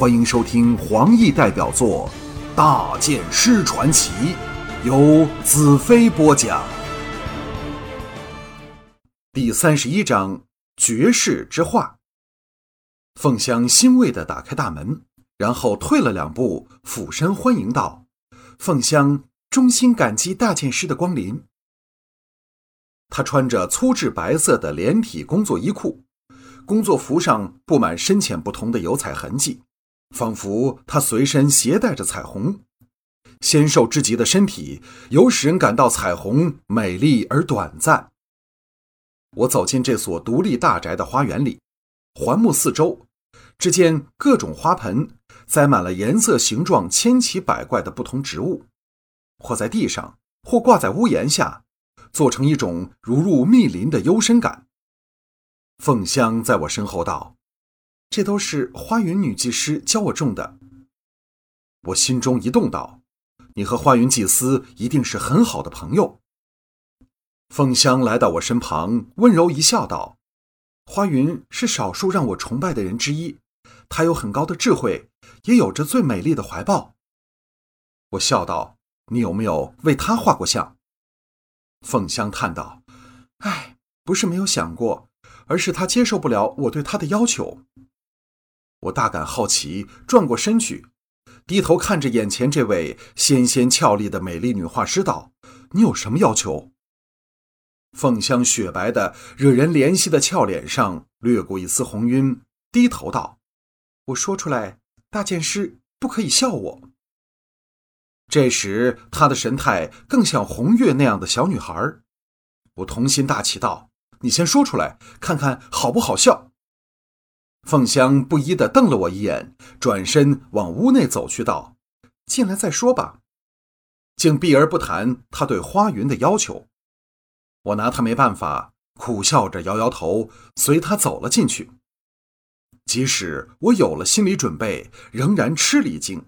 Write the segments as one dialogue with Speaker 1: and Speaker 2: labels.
Speaker 1: 欢迎收听黄奕代表作《大剑师传奇》，由子飞播讲。第三十一章：绝世之画。凤香欣慰地打开大门，然后退了两步，俯身欢迎道：“凤香衷心感激大剑师的光临。”他穿着粗制白色的连体工作衣裤，工作服上布满深浅不同的油彩痕迹。仿佛他随身携带着彩虹，纤瘦之极的身体，有使人感到彩虹美丽而短暂。我走进这所独立大宅的花园里，环目四周，只见各种花盆栽满了颜色、形状千奇百怪的不同植物，或在地上，或挂在屋檐下，做成一种如入密林的幽深感。凤香在我身后道。这都是花云女祭师教我种的。我心中一动，道：“你和花云祭司一定是很好的朋友。”凤香来到我身旁，温柔一笑，道：“花云是少数让我崇拜的人之一，她有很高的智慧，也有着最美丽的怀抱。”我笑道：“你有没有为她画过像？”凤香叹道：“唉，不是没有想过，而是她接受不了我对她的要求。”我大感好奇，转过身去，低头看着眼前这位纤纤俏丽的美丽女画师，道：“你有什么要求？”凤香雪白的、惹人怜惜的俏脸上掠过一丝红晕，低头道：“我说出来，大剑师不可以笑我。”这时，她的神态更像红月那样的小女孩。我童心大起，道：“你先说出来，看看好不好笑。”凤香不依地瞪了我一眼，转身往屋内走去，道：“进来再说吧。”竟避而不谈他对花云的要求。我拿他没办法，苦笑着摇摇头，随他走了进去。即使我有了心理准备，仍然吃了一惊。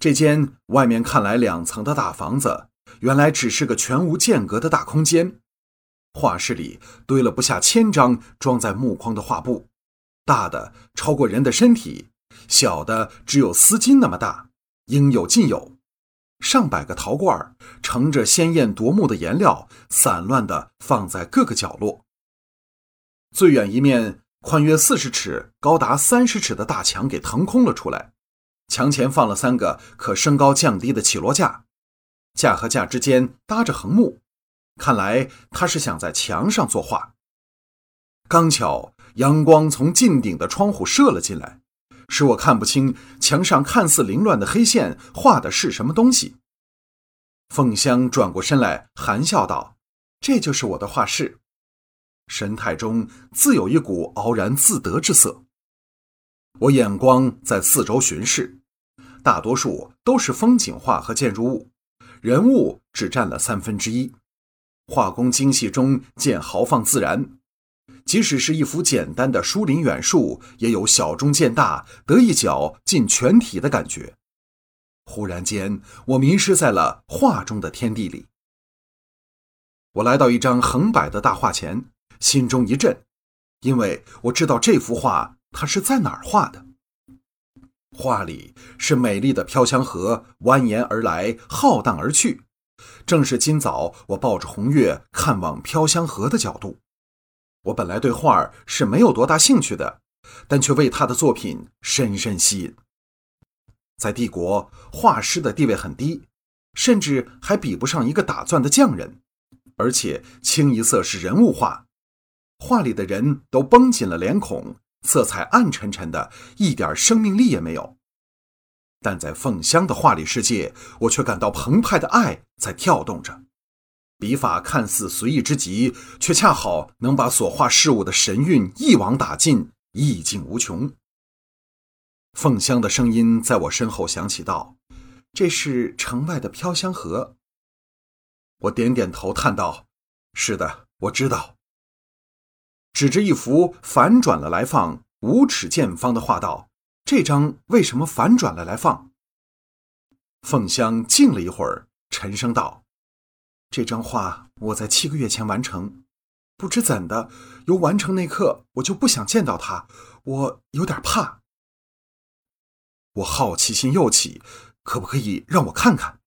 Speaker 1: 这间外面看来两层的大房子，原来只是个全无间隔的大空间。画室里堆了不下千张装在木框的画布。大的超过人的身体，小的只有丝巾那么大，应有尽有。上百个陶罐盛着鲜艳夺目的颜料，散乱地放在各个角落。最远一面宽约四十尺、高达三十尺的大墙给腾空了出来，墙前放了三个可升高降低的起落架，架和架之间搭着横木，看来他是想在墙上作画。刚巧。阳光从近顶的窗户射了进来，使我看不清墙上看似凌乱的黑线画的是什么东西。凤香转过身来，含笑道：“这就是我的画室。”神态中自有一股傲然自得之色。我眼光在四周巡视，大多数都是风景画和建筑物，人物只占了三分之一。画工精细中见豪放自然。即使是一幅简单的疏林远树，也有小中见大，得一角尽全体的感觉。忽然间，我迷失在了画中的天地里。我来到一张横摆的大画前，心中一震，因为我知道这幅画它是在哪儿画的。画里是美丽的飘香河，蜿蜒而来，浩荡而去，正是今早我抱着红月看望飘香河的角度。我本来对画儿是没有多大兴趣的，但却为他的作品深深吸引。在帝国，画师的地位很低，甚至还比不上一个打钻的匠人，而且清一色是人物画，画里的人都绷紧了脸孔，色彩暗沉沉的，一点生命力也没有。但在凤香的画里世界，我却感到澎湃的爱在跳动着。笔法看似随意之极，却恰好能把所画事物的神韵一网打尽，意境无穷。凤香的声音在我身后响起，道：“这是城外的飘香河。”我点点头，叹道：“是的，我知道。”指着一幅反转了来放、五尺见方的画道：“这张为什么反转了来放？”凤香静了一会儿，沉声道。这张画我在七个月前完成，不知怎的，由完成那刻我就不想见到他，我有点怕。我好奇心又起，可不可以让我看看？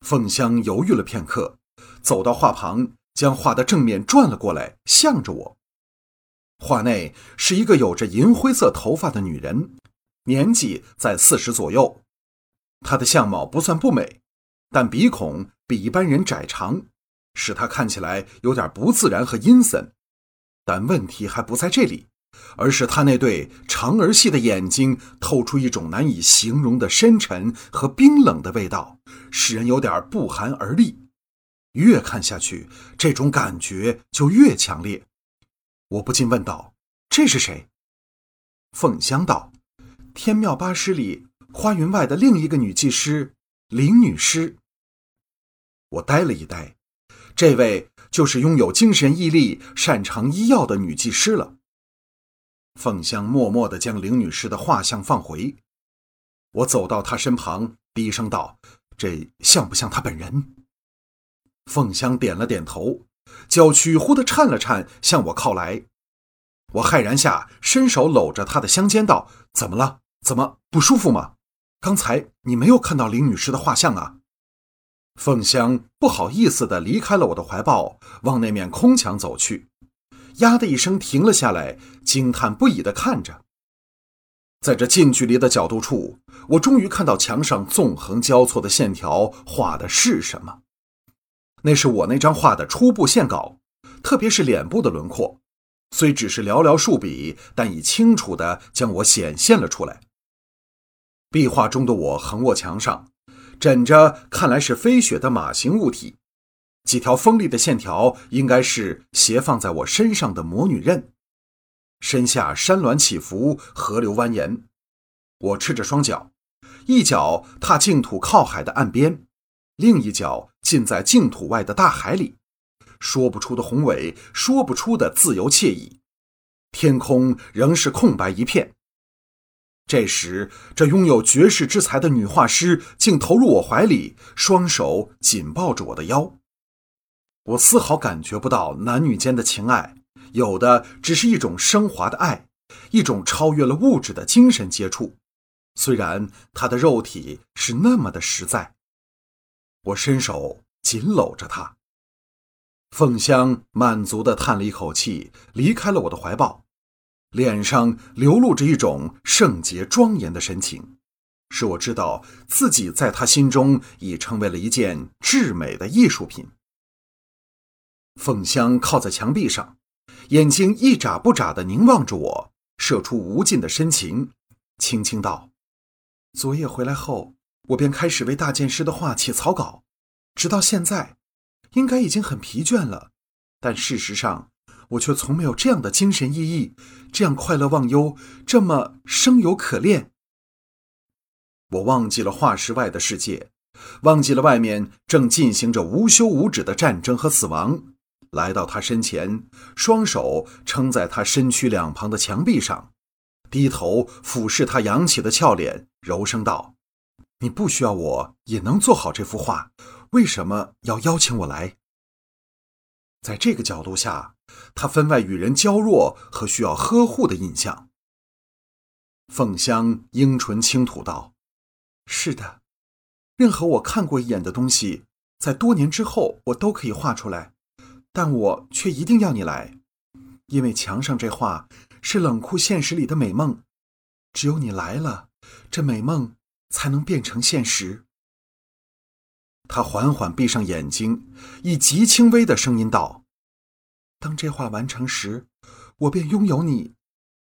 Speaker 1: 凤香犹豫了片刻，走到画旁，将画的正面转了过来，向着我。画内是一个有着银灰色头发的女人，年纪在四十左右。她的相貌不算不美，但鼻孔比一般人窄长，使他看起来有点不自然和阴森。但问题还不在这里。而是他那对长而细的眼睛透出一种难以形容的深沉和冰冷的味道，使人有点不寒而栗。越看下去，这种感觉就越强烈。我不禁问道：“这是谁？”凤香道：“天妙八师里花云外的另一个女技师林女士。”我呆了一呆，这位就是拥有精神毅力、擅长医药的女技师了。凤香默默地将林女士的画像放回。我走到她身旁，低声道：“这像不像她本人？”凤香点了点头，娇躯忽地颤了颤，向我靠来。我骇然下，伸手搂着她的香肩，道：“怎么了？怎么不舒服吗？刚才你没有看到林女士的画像啊？”凤香不好意思地离开了我的怀抱，往那面空墙走去。呀的一声，停了下来，惊叹不已地看着。在这近距离的角度处，我终于看到墙上纵横交错的线条画的是什么。那是我那张画的初步线稿，特别是脸部的轮廓，虽只是寥寥数笔，但已清楚地将我显现了出来。壁画中的我横卧墙上，枕着看来是飞雪的马形物体。几条锋利的线条应该是斜放在我身上的魔女刃，身下山峦起伏，河流蜿蜒。我赤着双脚，一脚踏净土靠海的岸边，另一脚浸在净土外的大海里。说不出的宏伟，说不出的自由惬意。天空仍是空白一片。这时，这拥有绝世之才的女画师竟投入我怀里，双手紧抱着我的腰。我丝毫感觉不到男女间的情爱，有的只是一种升华的爱，一种超越了物质的精神接触。虽然他的肉体是那么的实在，我伸手紧搂着他。凤香满足地叹了一口气，离开了我的怀抱，脸上流露着一种圣洁庄严的神情，使我知道自己在他心中已成为了一件至美的艺术品。凤香靠在墙壁上，眼睛一眨不眨地凝望着我，射出无尽的深情，轻轻道：“昨夜回来后，我便开始为大剑师的画起草稿，直到现在，应该已经很疲倦了。但事实上，我却从没有这样的精神奕奕，这样快乐忘忧，这么生有可恋。我忘记了画室外的世界，忘记了外面正进行着无休无止的战争和死亡。”来到他身前，双手撑在他身躯两旁的墙壁上，低头俯视他扬起的俏脸，柔声道：“你不需要我也能做好这幅画，为什么要邀请我来？”在这个角度下，他分外与人娇弱和需要呵护的印象。凤香樱唇轻吐道：“是的，任何我看过一眼的东西，在多年之后，我都可以画出来。”但我却一定要你来，因为墙上这画是冷酷现实里的美梦，只有你来了，这美梦才能变成现实。他缓缓闭上眼睛，以极轻微的声音道：“当这画完成时，我便拥有你，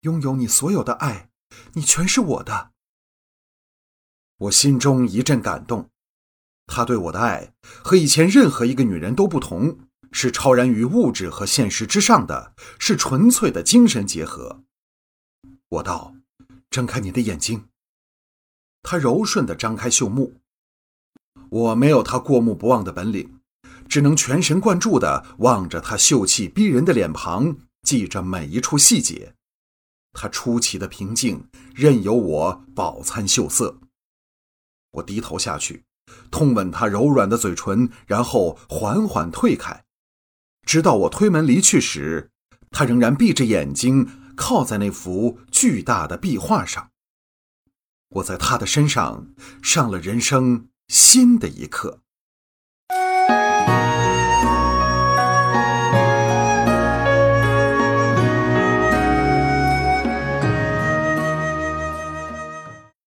Speaker 1: 拥有你所有的爱，你全是我的。”我心中一阵感动，他对我的爱和以前任何一个女人都不同。是超然于物质和现实之上的，是纯粹的精神结合。我道：“睁开你的眼睛。”他柔顺地张开秀目。我没有他过目不忘的本领，只能全神贯注地望着他秀气逼人的脸庞，记着每一处细节。他出奇的平静，任由我饱餐秀色。我低头下去，痛吻他柔软的嘴唇，然后缓缓退开。直到我推门离去时，他仍然闭着眼睛，靠在那幅巨大的壁画上。我在他的身上上了人生新的一课。